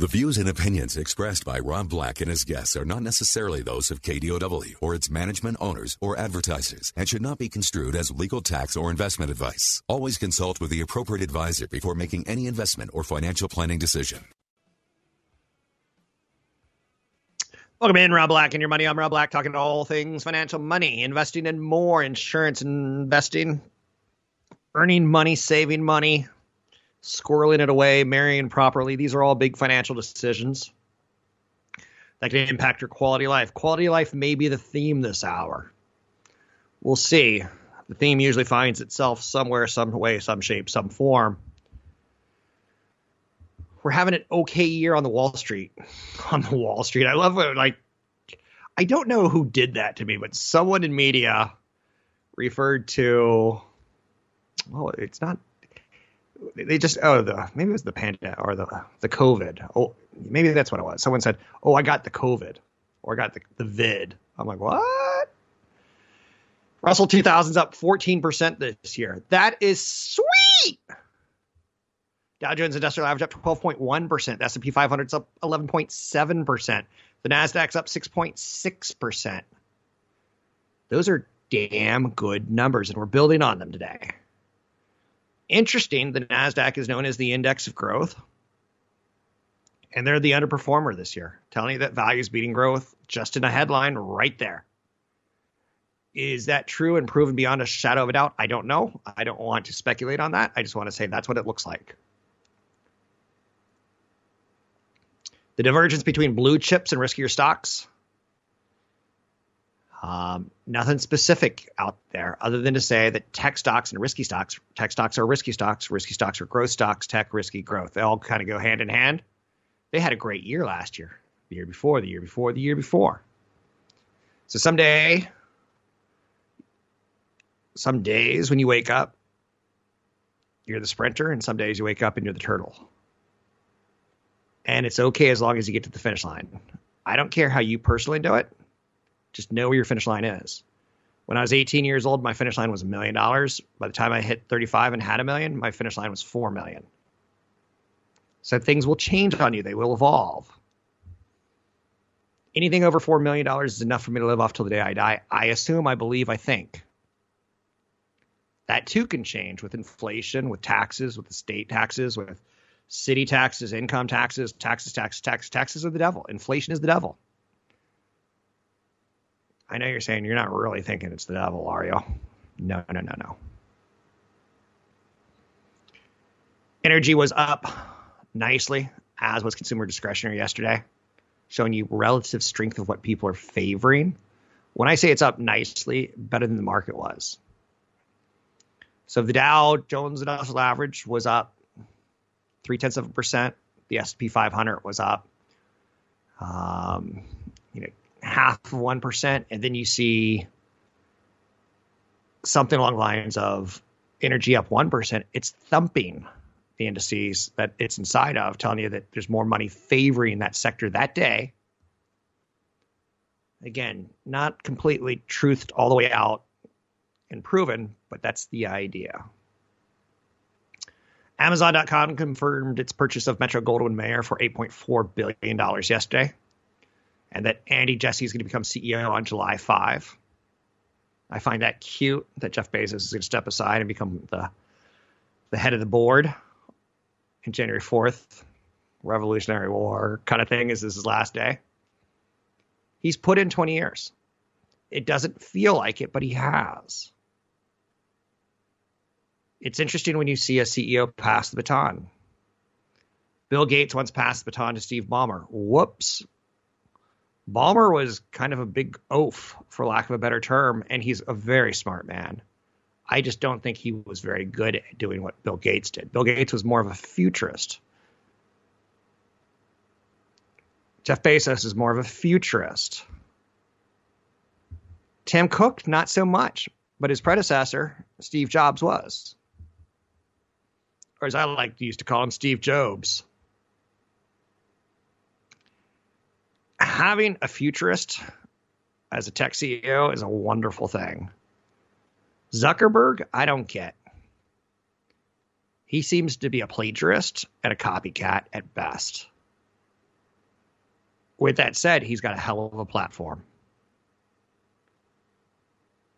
The views and opinions expressed by Rob Black and his guests are not necessarily those of KDOW or its management owners or advertisers and should not be construed as legal tax or investment advice. Always consult with the appropriate advisor before making any investment or financial planning decision. Welcome in, Rob Black and your money. I'm Rob Black, talking all things financial money, investing in more, insurance investing, earning money, saving money, squirreling it away, marrying properly. These are all big financial decisions that can impact your quality of life. Quality of life may be the theme this hour. We'll see. The theme usually finds itself somewhere, some way, some shape, some form. We're having an okay year on the Wall Street. On the Wall Street. I love it. Like, I don't know who did that to me, but someone in media referred to, well, it's not they just oh the maybe it was the pandemic or the the COVID. Oh, maybe that's what it was. Someone said, "Oh, I got the COVID," or "I got the the vid." I'm like, what? Russell 2000's up 14% this year. That is sweet. Dow Jones Industrial Average up 12.1%. The S&P 500's up 11.7%. The Nasdaq's up 6.6%. Those are damn good numbers, and we're building on them today. Interesting, the NASDAQ is known as the index of growth. And they're the underperformer this year, telling you that value is beating growth just in a headline right there. Is that true and proven beyond a shadow of a doubt? I don't know. I don't want to speculate on that. I just want to say that's what it looks like. The divergence between blue chips and riskier stocks um, nothing specific out there other than to say that tech stocks and risky stocks, tech stocks are risky stocks, risky stocks are growth stocks, tech, risky, growth. They all kind of go hand in hand. They had a great year last year, the year before, the year before, the year before. So someday, some days when you wake up, you're the sprinter, and some days you wake up and you're the turtle. And it's okay as long as you get to the finish line. I don't care how you personally do it. Just know where your finish line is. When I was 18 years old, my finish line was a million dollars. By the time I hit 35 and had a million, my finish line was 4 million. So things will change on you, they will evolve. Anything over $4 million is enough for me to live off till the day I die. I assume, I believe, I think. That too can change with inflation, with taxes, with state taxes, with city taxes, income taxes, taxes, taxes, taxes. Taxes are the devil. Inflation is the devil. I know you're saying you're not really thinking it's the devil, are you? No, no, no, no. Energy was up nicely, as was consumer discretionary yesterday, showing you relative strength of what people are favoring. When I say it's up nicely, better than the market was. So the Dow Jones Industrial Average was up three tenths of a percent. The S&P 500 was up. Um, you know, half of 1%, and then you see something along the lines of energy up 1%, it's thumping the indices that it's inside of, telling you that there's more money favoring that sector that day. Again, not completely truthed all the way out and proven, but that's the idea. Amazon.com confirmed its purchase of Metro Goldwyn Mayer for $8.4 billion yesterday and that Andy Jassy is going to become CEO on July 5. I find that cute that Jeff Bezos is going to step aside and become the the head of the board in January 4th, Revolutionary War kind of thing is this his last day. He's put in 20 years. It doesn't feel like it, but he has. It's interesting when you see a CEO pass the baton. Bill Gates once passed the baton to Steve Ballmer. Whoops, Ballmer was kind of a big oaf, for lack of a better term, and he's a very smart man. I just don't think he was very good at doing what Bill Gates did. Bill Gates was more of a futurist. Jeff Bezos is more of a futurist. Tim Cook, not so much, but his predecessor, Steve Jobs, was. Or as I like to used to call him, Steve Jobs. Having a futurist as a tech CEO is a wonderful thing. Zuckerberg, I don't get. He seems to be a plagiarist and a copycat at best. With that said, he's got a hell of a platform.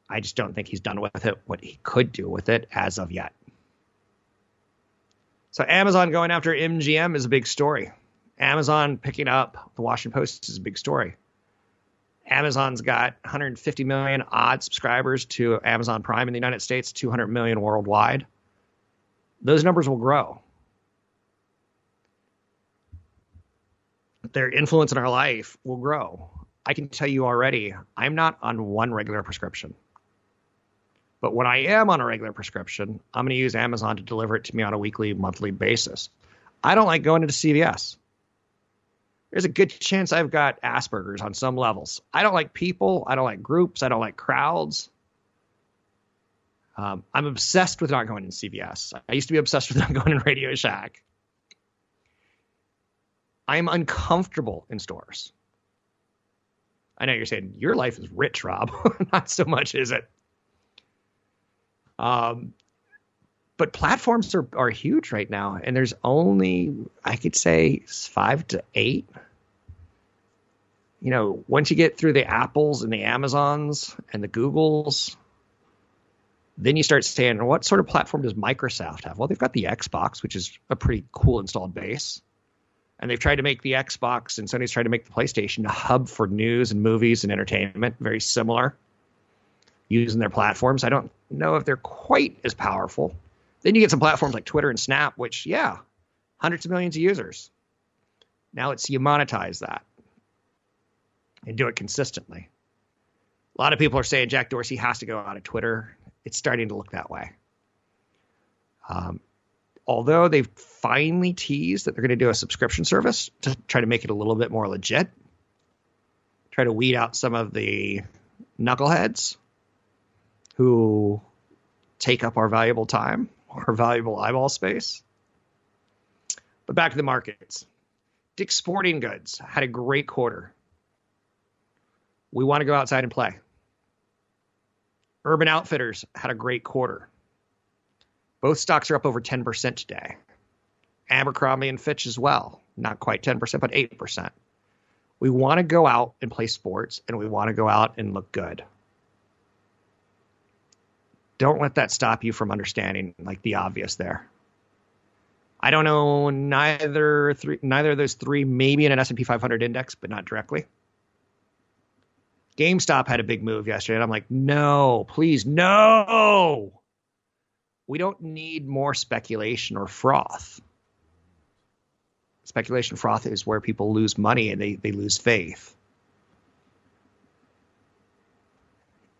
I just don't think he's done with it what he could do with it as of yet. So Amazon going after MGM is a big story. Amazon picking up the Washington Post is a big story. Amazon's got 150 million odd subscribers to Amazon Prime in the United States, 200 million worldwide. Those numbers will grow. Their influence in our life will grow. I can tell you already, I'm not on one regular prescription. But when I am on a regular prescription, I'm going to use Amazon to deliver it to me on a weekly, monthly basis. I don't like going into CVS. There's a good chance I've got Asperger's on some levels. I don't like people. I don't like groups. I don't like crowds. Um, I'm obsessed with not going in CVS. I used to be obsessed with not going in Radio Shack. I'm uncomfortable in stores. I know you're saying your life is rich, Rob. not so much, is it? Um, but platforms are, are huge right now, and there's only I could say five to eight. You know, once you get through the Apples and the Amazons and the Googles, then you start saying, what sort of platform does Microsoft have? Well, they've got the Xbox, which is a pretty cool installed base. And they've tried to make the Xbox and Sony's tried to make the PlayStation a hub for news and movies and entertainment, very similar using their platforms. I don't know if they're quite as powerful. Then you get some platforms like Twitter and Snap, which, yeah, hundreds of millions of users. Now it's you monetize that and do it consistently. A lot of people are saying Jack Dorsey has to go out of Twitter. It's starting to look that way. Um, although they've finally teased that they're going to do a subscription service to try to make it a little bit more legit, try to weed out some of the knuckleheads who take up our valuable time, our valuable eyeball space. But back to the markets. Dick's Sporting Goods had a great quarter. We want to go outside and play. Urban Outfitters had a great quarter. Both stocks are up over 10% today. Abercrombie and Fitch as well. Not quite 10%, but 8%. We want to go out and play sports and we want to go out and look good don't let that stop you from understanding like the obvious there. I don't know neither three neither of those three maybe in an S&P 500 index but not directly. GameStop had a big move yesterday and I'm like, "No, please no. We don't need more speculation or froth." Speculation froth is where people lose money and they, they lose faith.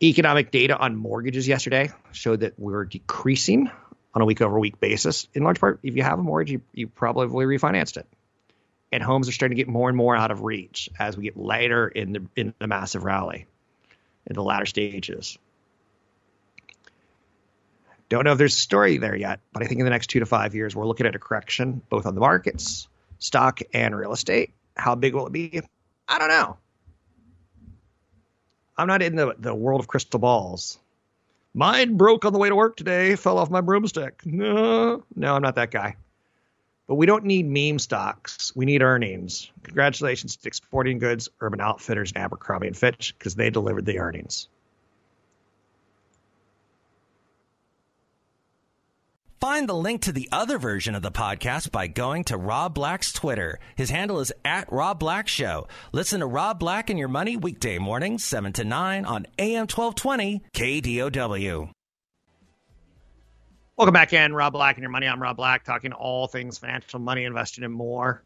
Economic data on mortgages yesterday showed that we're decreasing on a week over week basis. In large part, if you have a mortgage, you, you probably refinanced it. And homes are starting to get more and more out of reach as we get later in the in the massive rally, in the latter stages. Don't know if there's a story there yet, but I think in the next two to five years, we're looking at a correction both on the markets, stock, and real estate. How big will it be? I don't know. I'm not in the, the world of crystal balls. Mine broke on the way to work today, fell off my broomstick. No, no, I'm not that guy. But we don't need meme stocks. We need earnings. Congratulations to Sporting Goods, Urban Outfitters, and Abercrombie and Fitch because they delivered the earnings. Find the link to the other version of the podcast by going to Rob Black's Twitter. His handle is at Rob Black Show. Listen to Rob Black and Your Money weekday mornings, 7 to 9 on AM 1220 KDOW. Welcome back in, Rob Black and Your Money. I'm Rob Black, talking all things financial, money, investing, and more.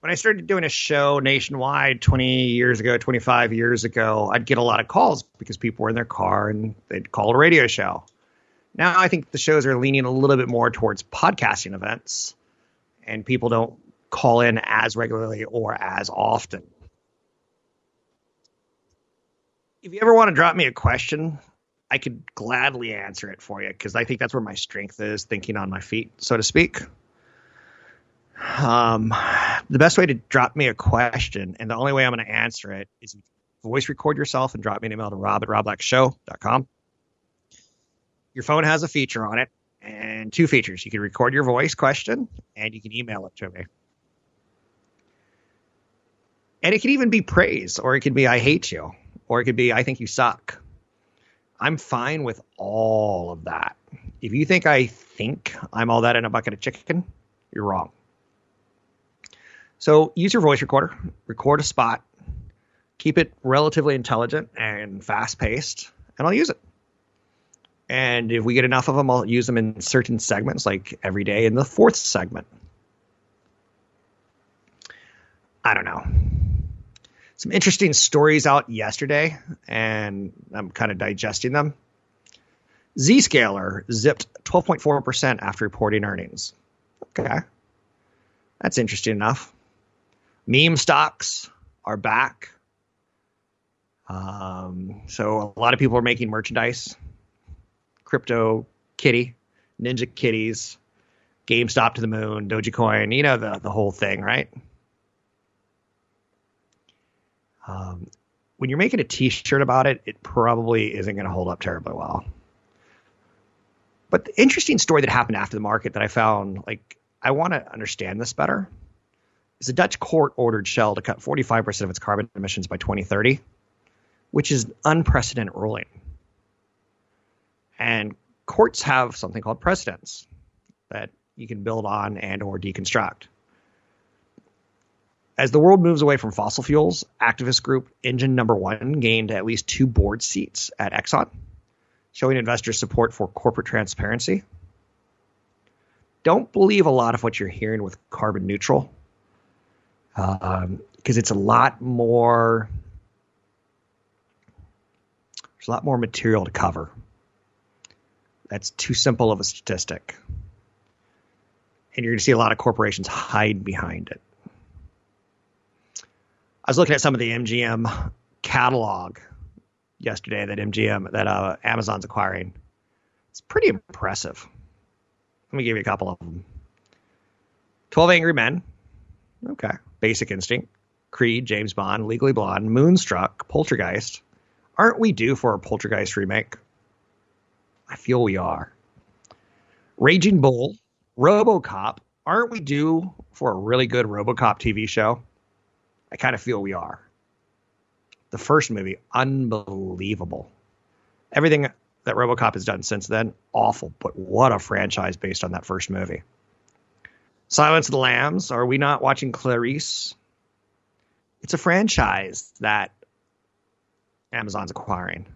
When I started doing a show nationwide 20 years ago, 25 years ago, I'd get a lot of calls because people were in their car and they'd call a radio show. Now I think the shows are leaning a little bit more towards podcasting events, and people don't call in as regularly or as often. If you ever want to drop me a question, I could gladly answer it for you because I think that's where my strength is, thinking on my feet, so to speak. Um, the best way to drop me a question, and the only way I'm going to answer it, is voice record yourself and drop me an email to rob at robblackshow.com. Your phone has a feature on it, and two features. You can record your voice question, and you can email it to me. And it can even be praise, or it could be I hate you, or it could be I think you suck. I'm fine with all of that. If you think I think I'm all that in a bucket of chicken, you're wrong. So use your voice recorder, record a spot, keep it relatively intelligent and fast paced, and I'll use it. And if we get enough of them, I'll use them in certain segments, like every day in the fourth segment. I don't know. Some interesting stories out yesterday, and I'm kind of digesting them. Zscaler zipped 12.4% after reporting earnings. Okay. That's interesting enough. Meme stocks are back. Um, so a lot of people are making merchandise crypto kitty, ninja kitties, GameStop to the moon, Dogecoin, you know the the whole thing, right? Um, when you're making a T-shirt about it, it probably isn't going to hold up terribly well. But the interesting story that happened after the market that I found, like, I want to understand this better, is a Dutch court ordered Shell to cut 45% of its carbon emissions by 2030, which is an unprecedented ruling. And courts have something called precedents that you can build on and or deconstruct. As the world moves away from fossil fuels, activist group Engine Number One gained at least two board seats at Exxon, showing investors support for corporate transparency. Don't believe a lot of what you're hearing with carbon neutral, because um, it's a lot more. There's a lot more material to cover. That's too simple of a statistic. And you're going to see a lot of corporations hide behind it. I was looking at some of the MGM catalog yesterday that MGM that uh, Amazon's acquiring. It's pretty impressive. Let me give you a couple of them. Twelve Angry Men. Okay. Basic Instinct. Creed, James Bond, Legally Blonde, Moonstruck, Poltergeist. Aren't we due for a Poltergeist remake? I feel we are. Raging Bull, RoboCop. Aren't we due for a really good RoboCop TV show? I kind of feel we are. The first movie, unbelievable. Everything that RoboCop has done since then, awful. But what a franchise based on that first movie. Silence of the Lambs. Are we not watching Clarice? It's a franchise that Amazon's acquiring.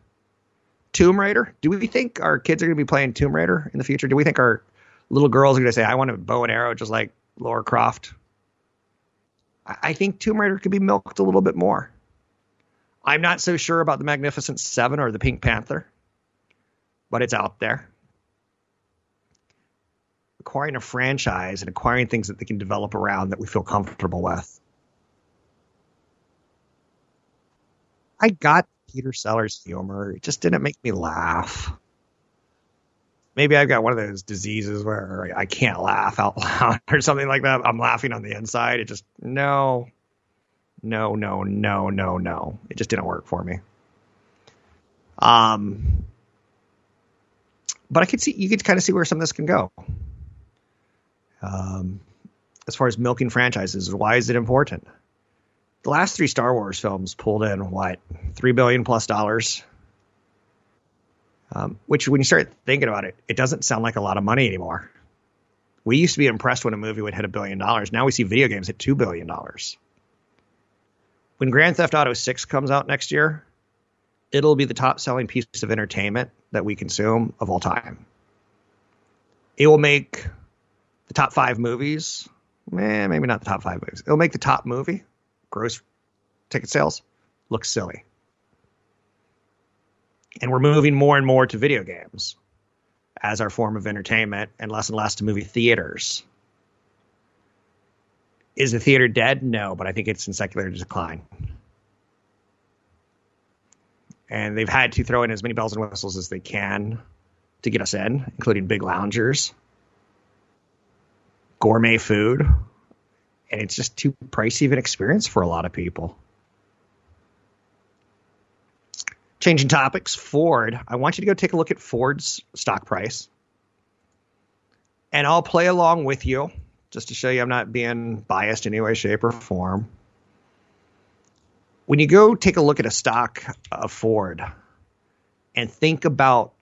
Tomb Raider. Do we think our kids are going to be playing Tomb Raider in the future? Do we think our little girls are going to say, "I want a bow and arrow," just like Lara Croft? I think Tomb Raider could be milked a little bit more. I'm not so sure about the Magnificent Seven or the Pink Panther, but it's out there. Acquiring a franchise and acquiring things that they can develop around that we feel comfortable with. I got Peter Sellers humor. It just didn't make me laugh. Maybe I've got one of those diseases where I can't laugh out loud or something like that. I'm laughing on the inside. It just, no, no, no, no, no, no. It just didn't work for me. Um, but I could see, you could kind of see where some of this can go. Um, as far as milking franchises, why is it important? The last three Star Wars films pulled in what three billion plus dollars. Um, which, when you start thinking about it, it doesn't sound like a lot of money anymore. We used to be impressed when a movie would hit a billion dollars. Now we see video games hit two billion dollars. When Grand Theft Auto 6 comes out next year, it'll be the top selling piece of entertainment that we consume of all time. It will make the top five movies. Eh, maybe not the top five movies. It'll make the top movie gross ticket sales looks silly. And we're moving more and more to video games as our form of entertainment and less and less to movie theaters. Is the theater dead? No, but I think it's in secular decline. And they've had to throw in as many bells and whistles as they can to get us in, including big loungers, gourmet food, and it's just too pricey of an experience for a lot of people. Changing topics, Ford. I want you to go take a look at Ford's stock price. And I'll play along with you just to show you I'm not being biased in any way, shape, or form. When you go take a look at a stock of Ford and think about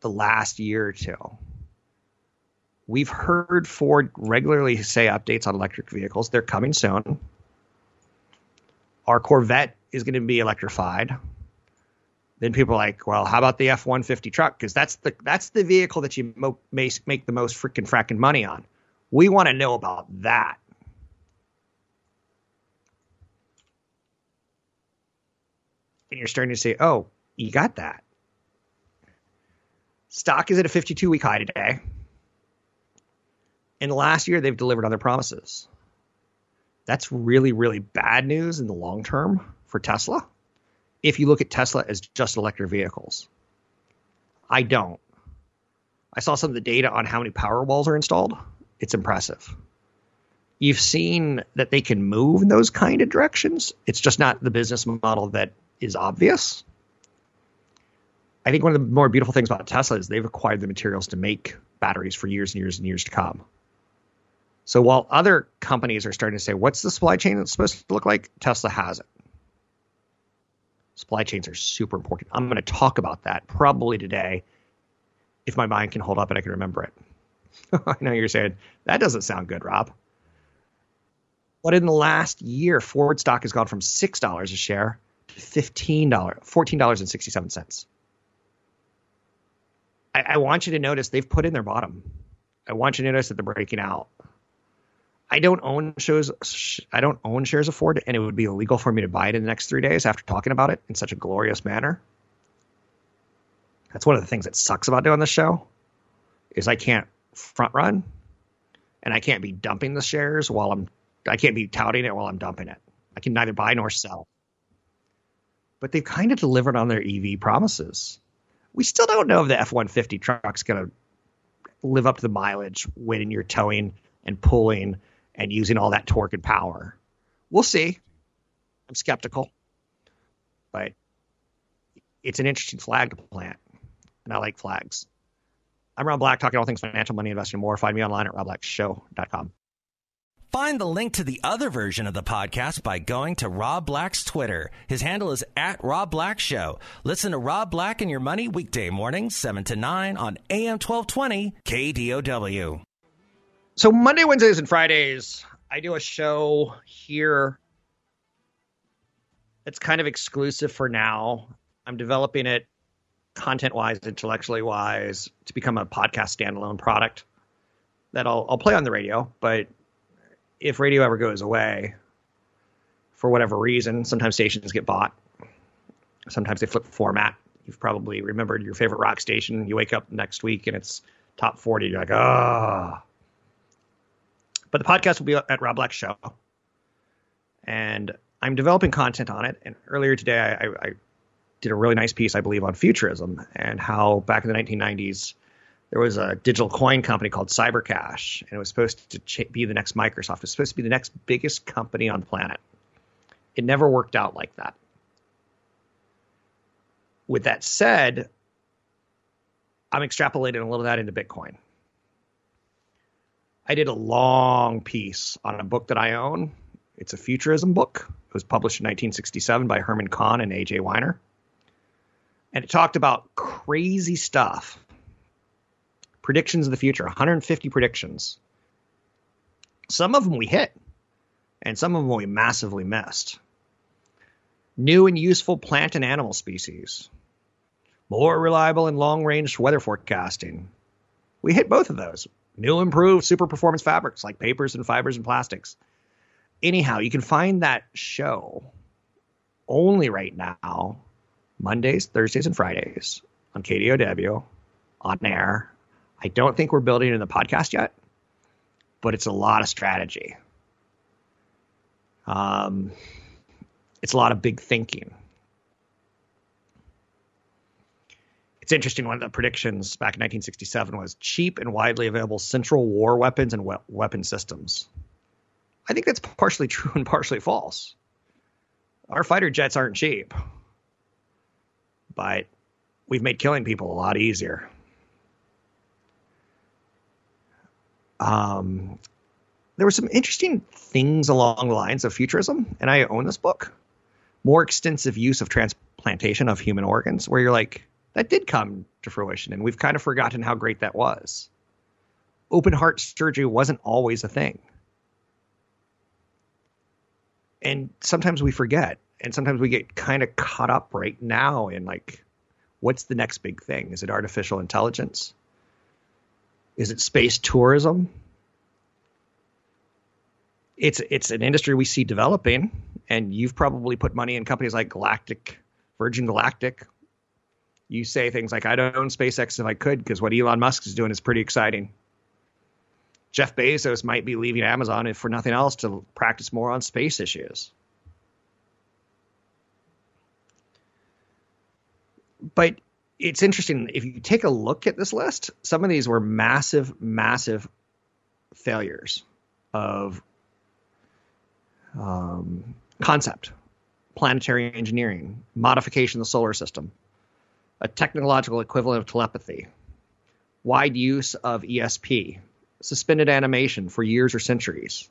the last year or two, we've heard Ford regularly say updates on electric vehicles. They're coming soon. Our Corvette is going to be electrified. Then people are like, well, how about the F one fifty truck? Because that's the that's the vehicle that you mo- may make the most freaking fracking money on. We want to know about that. And you're starting to say, oh, you got that. Stock is at a 52 week high today. The last year, they've delivered on their promises. That's really, really bad news in the long term for Tesla if you look at Tesla as just electric vehicles. I don't. I saw some of the data on how many power walls are installed. It's impressive. You've seen that they can move in those kind of directions. It's just not the business model that is obvious. I think one of the more beautiful things about Tesla is they've acquired the materials to make batteries for years and years and years to come. So while other companies are starting to say, what's the supply chain that's supposed to look like? Tesla has it. Supply chains are super important. I'm going to talk about that probably today if my mind can hold up and I can remember it. I know you're saying that doesn't sound good, Rob. But in the last year, Ford stock has gone from $6 a share to $15, $14.67. I, I want you to notice they've put in their bottom. I want you to notice that they're breaking out. I don't own shows. I don't own shares of Ford, and it would be illegal for me to buy it in the next three days after talking about it in such a glorious manner. That's one of the things that sucks about doing this show, is I can't front run, and I can't be dumping the shares while I'm. I can't be touting it while I'm dumping it. I can neither buy nor sell. But they've kind of delivered on their EV promises. We still don't know if the F 150 truck's going to live up to the mileage when you're towing and pulling and using all that torque and power. We'll see. I'm skeptical, but it's an interesting flag to plant, and I like flags. I'm Rob Black, talking all things financial, money, investing, more. Find me online at robblackshow.com. Find the link to the other version of the podcast by going to Rob Black's Twitter. His handle is at Rob Black Show. Listen to Rob Black and Your Money weekday mornings, 7 to 9 on AM 1220 KDOW. So Monday, Wednesdays, and Fridays, I do a show here. It's kind of exclusive for now. I'm developing it content wise, intellectually wise, to become a podcast standalone product that I'll, I'll play on the radio. But if radio ever goes away, for whatever reason, sometimes stations get bought. Sometimes they flip format. You've probably remembered your favorite rock station. You wake up next week and it's top 40. You're like, ah. Oh but the podcast will be at Rob Black Show, and I'm developing content on it. And earlier today, I, I, did a really nice piece, I believe, on futurism and how back in the 1990s there was a digital coin company called Cybercash, and it was supposed to ch- be the next Microsoft. It was supposed to be the next biggest company on the planet. It never worked out like that. With that said, I'm extrapolating a little of that into Bitcoin. I did a long piece on a book that I own. It's a futurism book. It was published in 1967 by Herman Kahn and A.J. Wiener. And it talked about crazy stuff. Predictions of the future, 150 predictions. Some of them we hit, and some of them we massively missed. New and useful plant and animal species. More reliable and long range weather forecasting. We hit both of those new improved super performance fabrics like papers and fibers and plastics. Anyhow, you can find that show only right now, Mondays, Thursdays, and Fridays on KDOW on air. I don't think we're building in the podcast yet, but it's a lot of strategy. Um, it's a lot of big thinking. It's interesting. One of the predictions back in 1967 was cheap and widely available central war weapons and we- weapon systems. I think that's partially true and partially false. Our fighter jets aren't cheap, but we've made killing people a lot easier. Um, there were some interesting things along the lines of futurism, and I own this book. More extensive use of transplantation of human organs, where you're like, that did come to fruition, and we've kind of forgotten how great that was. Open heart surgery wasn't always a thing. And sometimes we forget, and sometimes we get kind of caught up right now in like, what's the next big thing? Is it artificial intelligence? Is it space tourism? It's it's an industry we see developing, and you've probably put money in companies like Galactic, Virgin Galactic. You say things like, "I'd own SpaceX if I could," because what Elon Musk is doing is pretty exciting. Jeff Bezos might be leaving Amazon, if for nothing else, to practice more on space issues. But it's interesting if you take a look at this list some of these were massive massive failures of um, concept planetary engineering modification of the solar system a technological equivalent of telepathy wide use of esp suspended animation for years or centuries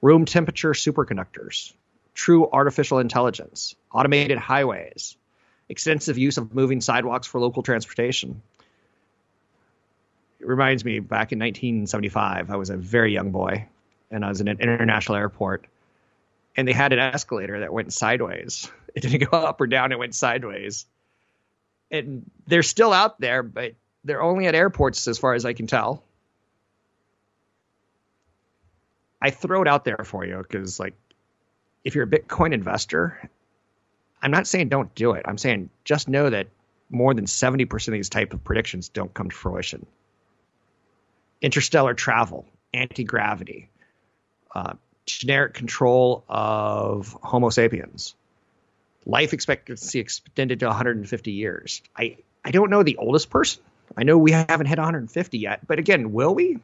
room temperature superconductors true artificial intelligence automated highways extensive use of moving sidewalks for local transportation. It reminds me back in 1975, I was a very young boy and I was in an international airport and they had an escalator that went sideways. It didn't go up or down, it went sideways. And they're still out there, but they're only at airports as far as I can tell. I throw it out there for you because, like, if you're a Bitcoin investor I'm not saying don't do it. I'm saying just know that more than 70% of these type of predictions don't come to fruition. Interstellar travel, anti-gravity, uh, generic control of Homo sapiens, life expectancy extended to 150 years. I, I don't know the oldest person. I know we haven't hit 150 yet, but again, will we?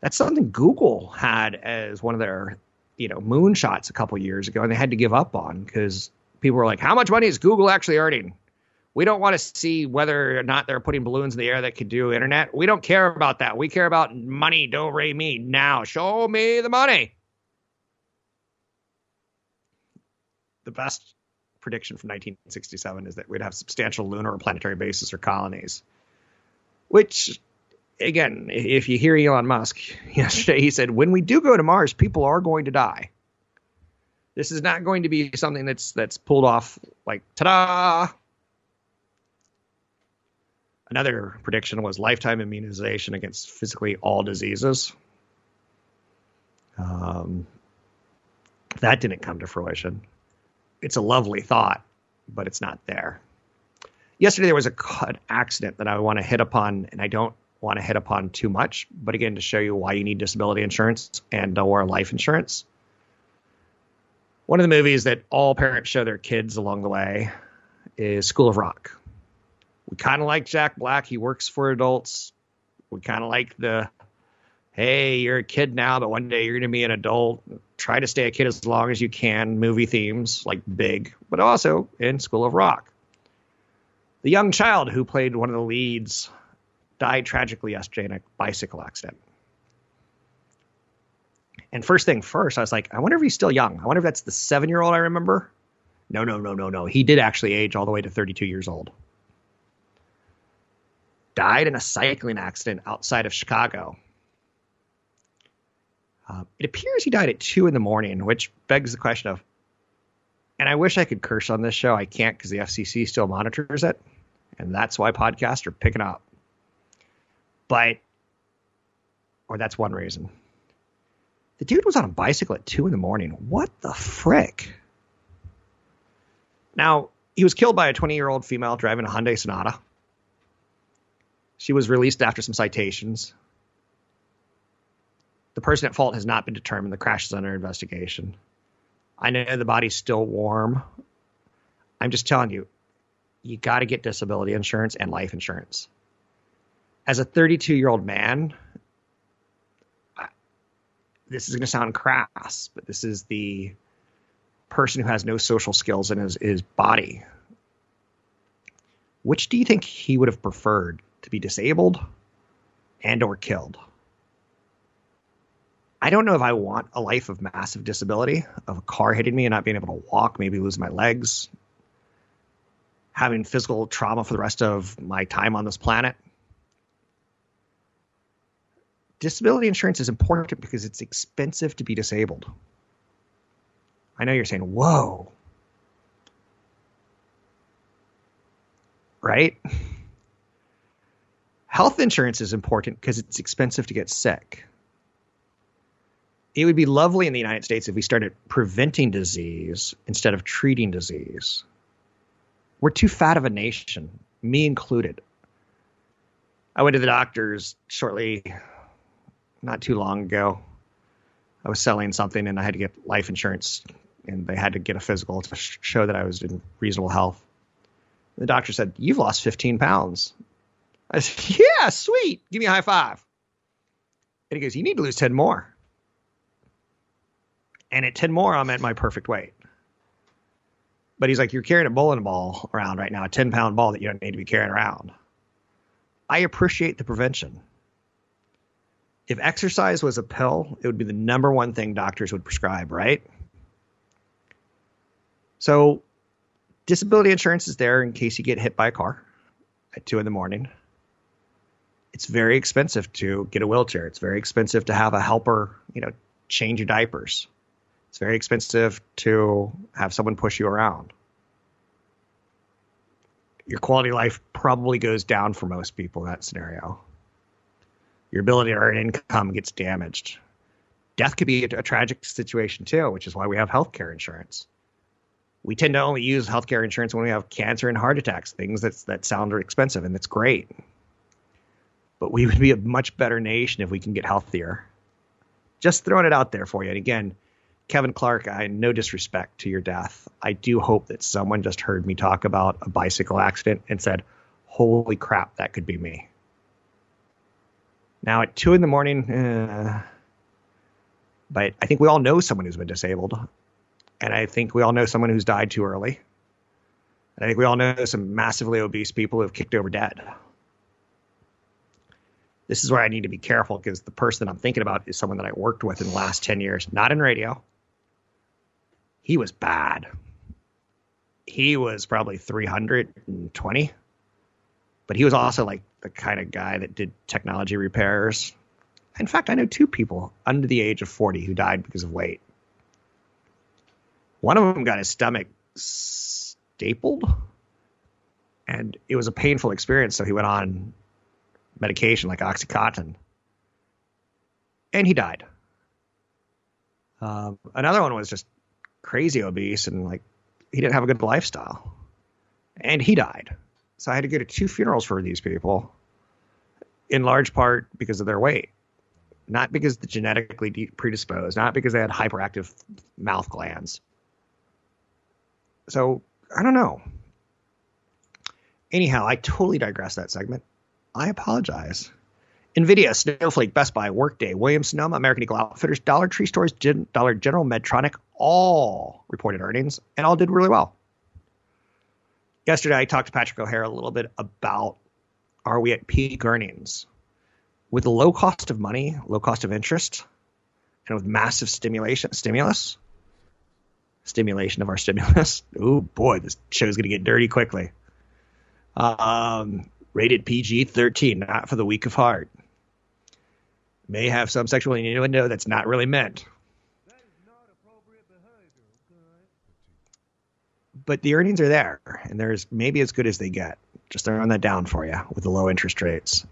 That's something Google had as one of their, you know, moonshots a couple years ago, and they had to give up on because people were like, how much money is Google actually earning? We don't want to see whether or not they're putting balloons in the air that could do internet. We don't care about that. We care about money. Don't re me now. Show me the money. The best prediction from 1967 is that we'd have substantial lunar or planetary bases or colonies. Which, again, if you hear Elon Musk yesterday, he said, when we do go to Mars, people are going to die. This is not going to be something that's that's pulled off like ta-da. Another prediction was lifetime immunization against physically all diseases. Um, that didn't come to fruition. It's a lovely thought, but it's not there. Yesterday there was a an accident that I want to hit upon, and I don't want to hit upon too much, but again to show you why you need disability insurance and or life insurance one of the movies that all parents show their kids along the way is School of Rock. We kind of like Jack Black. He works for adults. We kind of like the, hey, you're a kid now, but one day you're going to be an adult. Try to stay a kid as long as you can. Movie themes like Big, but also in School of Rock. The young child who played one of the leads died tragically yesterday in a bicycle accident. And first thing first, I was like, I wonder if he's still young. I wonder if that's the seven year old I remember. No, no, no, no, no. He did actually age all the way to 32 years old. Died in a cycling accident outside of Chicago. Uh, it appears he died at two in the morning, which begs the question of, and I wish I could curse on this show. I can't because the FCC still monitors it, and that's why podcasts are picking up. But, or that's one reason. The dude was on a bicycle at two in the morning. What the frick? Now, he was killed by a 20 year old female driving a Hyundai Sonata. She was released after some citations. The person at fault has not been determined. The crash is under investigation. I know the body's still warm. I'm just telling you, you got to get disability insurance and life insurance. As a 32 year old man, this is going to sound crass, but this is the person who has no social skills in his, his body. Which do you think he would have preferred to be disabled and or killed? I don't know if I want a life of massive disability, of a car hitting me and not being able to walk, maybe losing my legs, having physical trauma for the rest of my time on this planet. Disability insurance is important because it's expensive to be disabled. I know you're saying, whoa. Right? Health insurance is important because it's expensive to get sick it would be lovely in the United States if we started preventing disease instead of treating disease. We're too fat of a nation, me included. I went to the doctors shortly, not too long ago. I was selling something and I had to get life insurance, and they had to get a physical to show that I was in reasonable health. The doctor said, You've lost 15 pounds. I said, Yeah, sweet. Give me a high five. And he goes, You need to lose 10 more. And at 10 more, I'm at my perfect weight. But he's like, You're carrying a bowling ball around right now, a 10 pound ball that you don't need to be carrying around. I appreciate the prevention. If exercise was a pill, it would be the number one thing doctors would prescribe, right? So, disability insurance is there in case you get hit by a car at two in the morning. It's very expensive to get a wheelchair. It's very expensive to have a helper, you know, change your diapers. It's very expensive to have someone push you around. Your quality of life probably goes down for most people in that scenario. Your ability to earn income gets damaged. Death could be a, tragic situation too, which is why we have healthcare insurance. We tend to only use healthcare insurance when we have cancer and heart attacks, things that that sound expensive, and that's great. But we would be a much better nation if we can get healthier. Just throwing it out there for you. And again, Kevin Clark, I no disrespect to your death. I do hope that someone just heard me talk about a bicycle accident and said, "Holy crap, that could be me." Now at two in the morning, uh, but I think we all know someone who's been disabled, and I think we all know someone who's died too early. And I think we all know some massively obese people who have kicked over dead. This is where I need to be careful because the person I'm thinking about is someone that I worked with in the last 10 years, not in radio, he was bad. He was probably 320, but he was also like the kind of guy that did technology repairs. In fact, I know two people under the age of 40 who died because of weight. One of them got his stomach stapled, and it was a painful experience. So he went on medication like Oxycontin, and he died. Um, another one was just crazy obese and like he didn't have a good lifestyle. And he died. So I had to go to two funerals for these people, in large part because of their weight, not because they're genetically predisposed, not because they had hyperactive mouth glands. So I don't know. Anyhow, I totally digress that segment. I apologize. NVIDIA, Snowflake, Best Buy, Workday, Williams Sonoma, American Eagle Outfitters, Dollar Tree Stores, Dollar General, Medtronic all reported earnings and all did really well. Yesterday, I talked to Patrick O'Hara a little bit about are we at peak earnings? With low cost of money, low cost of interest, and with massive stimulation stimulus, stimulation of our stimulus. Oh boy, this show's going to get dirty quickly. Um, rated PG 13, not for the weak of heart may have some sexual innuendo that's not really meant. But the earnings are there, and they're maybe as good as they get. Just throwing that down for you with the low interest rates.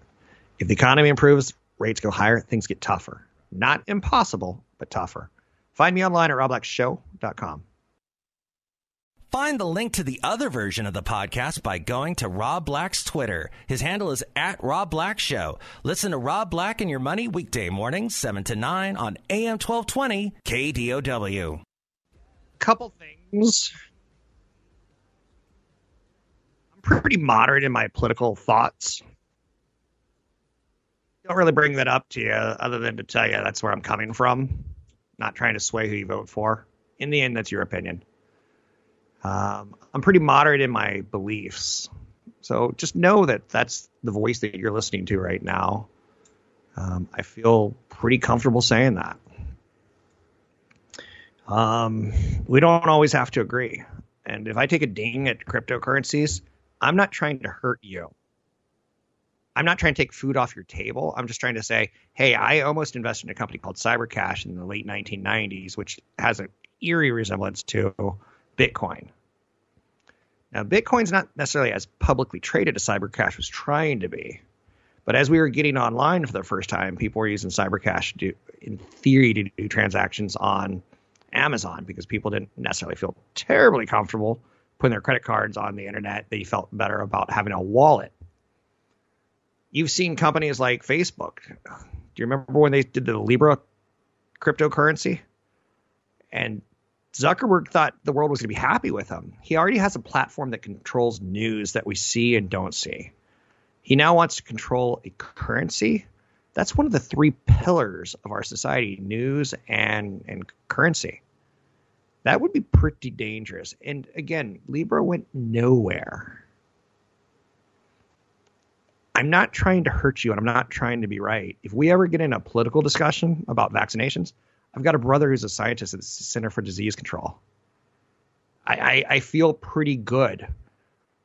If the economy improves, rates go higher, things get tougher. Not impossible, but tougher. Find me online at robblackshow.com. Find the link to the other version of the podcast by going to Rob Black's Twitter. His handle is at Rob Black Show. Listen to Rob Black and Your Money weekday mornings, 7 to 9 on AM 1220 KDOW. couple things. Pretty moderate in my political thoughts. Don't really bring that up to you, other than to tell you that's where I'm coming from. Not trying to sway who you vote for. In the end, that's your opinion. Um, I'm pretty moderate in my beliefs. So just know that that's the voice that you're listening to right now. Um, I feel pretty comfortable saying that. Um, we don't always have to agree. And if I take a ding at cryptocurrencies, I'm not trying to hurt you. I'm not trying to take food off your table. I'm just trying to say, hey, I almost invested in a company called Cybercash in the late 1990s, which has an eerie resemblance to Bitcoin. Now, Bitcoin's not necessarily as publicly traded as Cybercash was trying to be. But as we were getting online for the first time, people were using Cybercash to do, in theory, to do transactions on Amazon because people didn't necessarily feel terribly comfortable putting their credit cards on the internet. They felt better about having a wallet. You've seen companies like Facebook. Do you remember when they did the Libra cryptocurrency? And Zuckerberg thought the world was going to be happy with him. He already has a platform that controls news that we see and don't see. He now wants to control a currency. That's one of the three pillars of our society news and, and currency. That would be pretty dangerous. And again, Libra went nowhere. I'm not trying to hurt you and I'm not trying to be right. If we ever get in a political discussion about vaccinations, I've got a brother who's a scientist at the Center for Disease Control. I, I, I feel pretty good.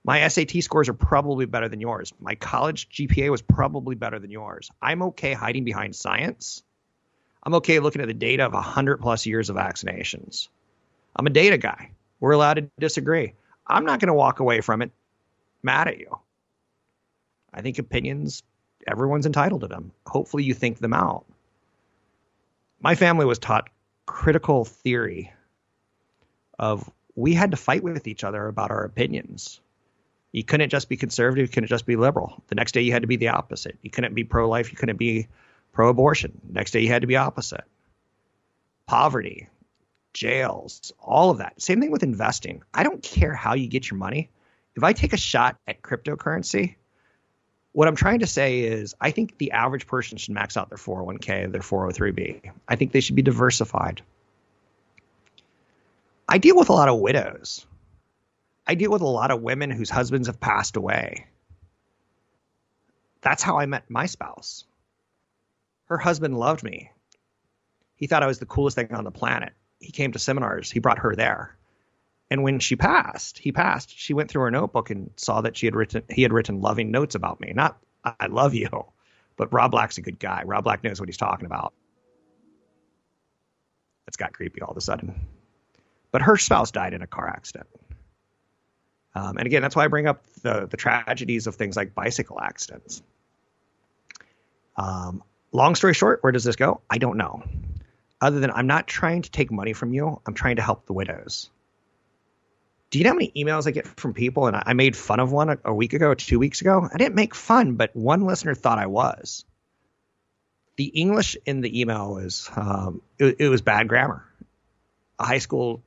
My SAT scores are probably better than yours. My college GPA was probably better than yours. I'm okay hiding behind science. I'm okay looking at the data of 100 plus years of vaccinations. I'm a data guy. We're allowed to disagree. I'm not going to walk away from it mad at you. I think opinions, everyone's entitled to them. Hopefully, you think them out my family was taught critical theory of we had to fight with each other about our opinions. You couldn't just be conservative, you couldn't just be liberal. The next day you had to be the opposite. You couldn't be pro life, you couldn't be pro abortion. Next day you had to be opposite. Poverty, jails, all of that. Same thing with investing. I don't care how you get your money. If I take a shot at cryptocurrency, what I'm trying to say is, I think the average person should max out their 401k, their 403b. I think they should be diversified. I deal with a lot of widows. I deal with a lot of women whose husbands have passed away. That's how I met my spouse. Her husband loved me. He thought I was the coolest thing on the planet. He came to seminars, he brought her there. And when she passed, he passed, she went through her notebook and saw that she had written he had written loving notes about me. Not I love you, but Rob Black's a good guy. Rob Black knows what he's talking about. It's got creepy all of a sudden. But her spouse died in a car accident. Um, and again, that's why I bring up the, the tragedies of things like bicycle accidents. Um, long story short, where does this go? I don't know. Other than I'm not trying to take money from you, I'm trying to help the widows do you know how many emails I get from people? And I made fun of one a, week ago, two weeks ago. I didn't make fun, but one listener thought I was. The English in the email was um, it, it was bad grammar. A high school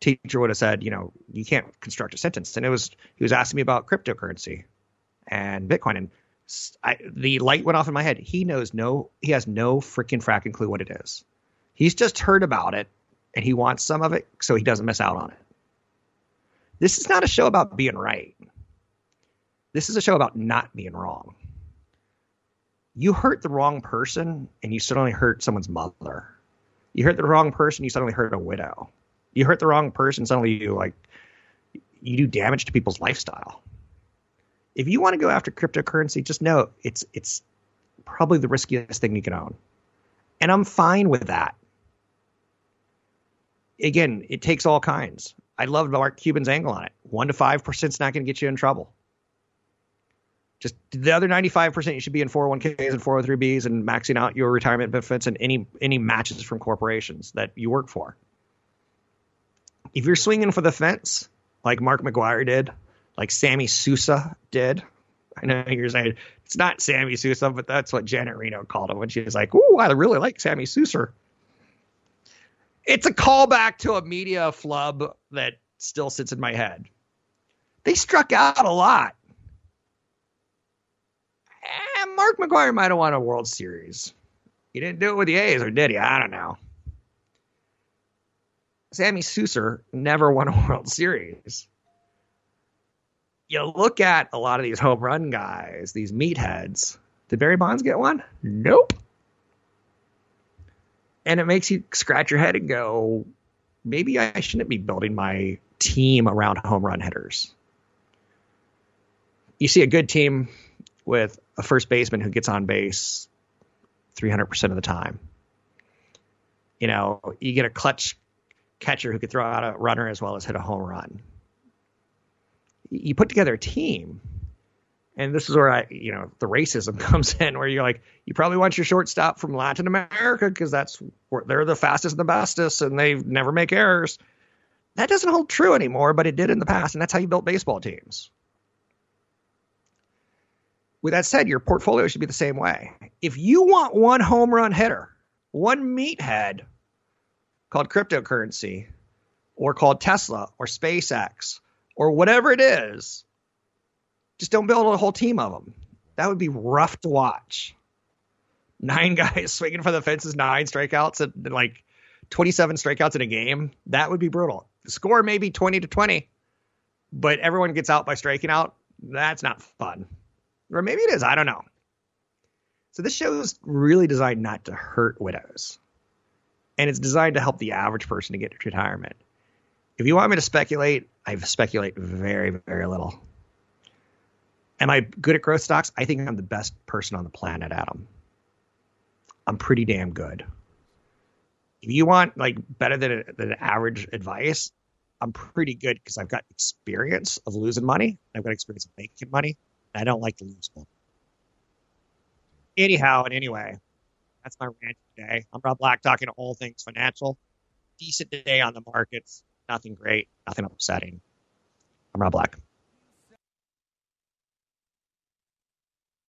teacher would have said, you know, you can't construct a sentence. And it was he was asking me about cryptocurrency and Bitcoin, and I, the light went off in my head. He knows no, he has no freaking fracking clue what it is. He's just heard about it, and he wants some of it so he doesn't miss out on it. This is not a show about being right. This is a show about not being wrong. You hurt the wrong person and you suddenly hurt someone's mother. You hurt the wrong person, you suddenly hurt a widow. You hurt the wrong person, suddenly you like you do damage to people's lifestyle. If you want to go after cryptocurrency, just know it's it's probably the riskiest thing you can own. And I'm fine with that. Again, it takes all kinds. I love Mark Cuban's angle on it. One to five percent is not going to get you in trouble. Just the other 95% you should be in 401ks and 403bs and maxing out your retirement benefits and any any matches from corporations that you work for. If you're swinging for the fence, like Mark McGwire did, like Sammy Sousa did, I know you're saying it's not Sammy Sousa, but that's what Janet Reno called him when she was like, "Ooh, I really like Sammy Sousa." It's a callback to a media flub that still sits in my head. They struck out a lot. And Mark McGwire might have won a World Series. He didn't do it with the A's, or did he? I don't know. Sammy Sosa never won a World Series. You look at a lot of these home run guys, these meatheads. Did Barry Bonds get one? Nope. And it makes you scratch your head and go, maybe I shouldn't be building my team around home run hitters. You see a good team with a first baseman who gets on base 300% of the time. You know, you get a clutch catcher who could throw out a runner as well as hit a home run. You put together a team, and this is where I, you know, the racism comes in, where you're like, you probably want your shortstop from Latin America because that's where they're the fastest and the bestest, and they never make errors. That doesn't hold true anymore, but it did in the past, and that's how you built baseball teams. With that said, your portfolio should be the same way. If you want one home run hitter, one meathead called cryptocurrency, or called Tesla, or SpaceX, or whatever it is, just don't build a whole team of them. That would be rough to watch. Nine guys swinging for the fences, nine strikeouts, and like 27 strikeouts in a game. That would be brutal. The score may be 20 to 20, but everyone gets out by striking out. That's not fun. Or maybe it is. I don't know. So this show is really designed not to hurt widows. And it's designed to help the average person to get to retirement. If you want me to speculate, I speculate very, very little. Am I good at growth stocks? I think I'm the best person on the planet, Adam. I'm pretty damn good. If you want like better than, than average advice, I'm pretty good because I've got experience of losing money. I've got experience of making money. I don't like to lose money. Anyhow, and anyway, that's my rant today. I'm Rob Black talking all things financial. Decent day on the markets. Nothing great, nothing upsetting. I'm Rob Black.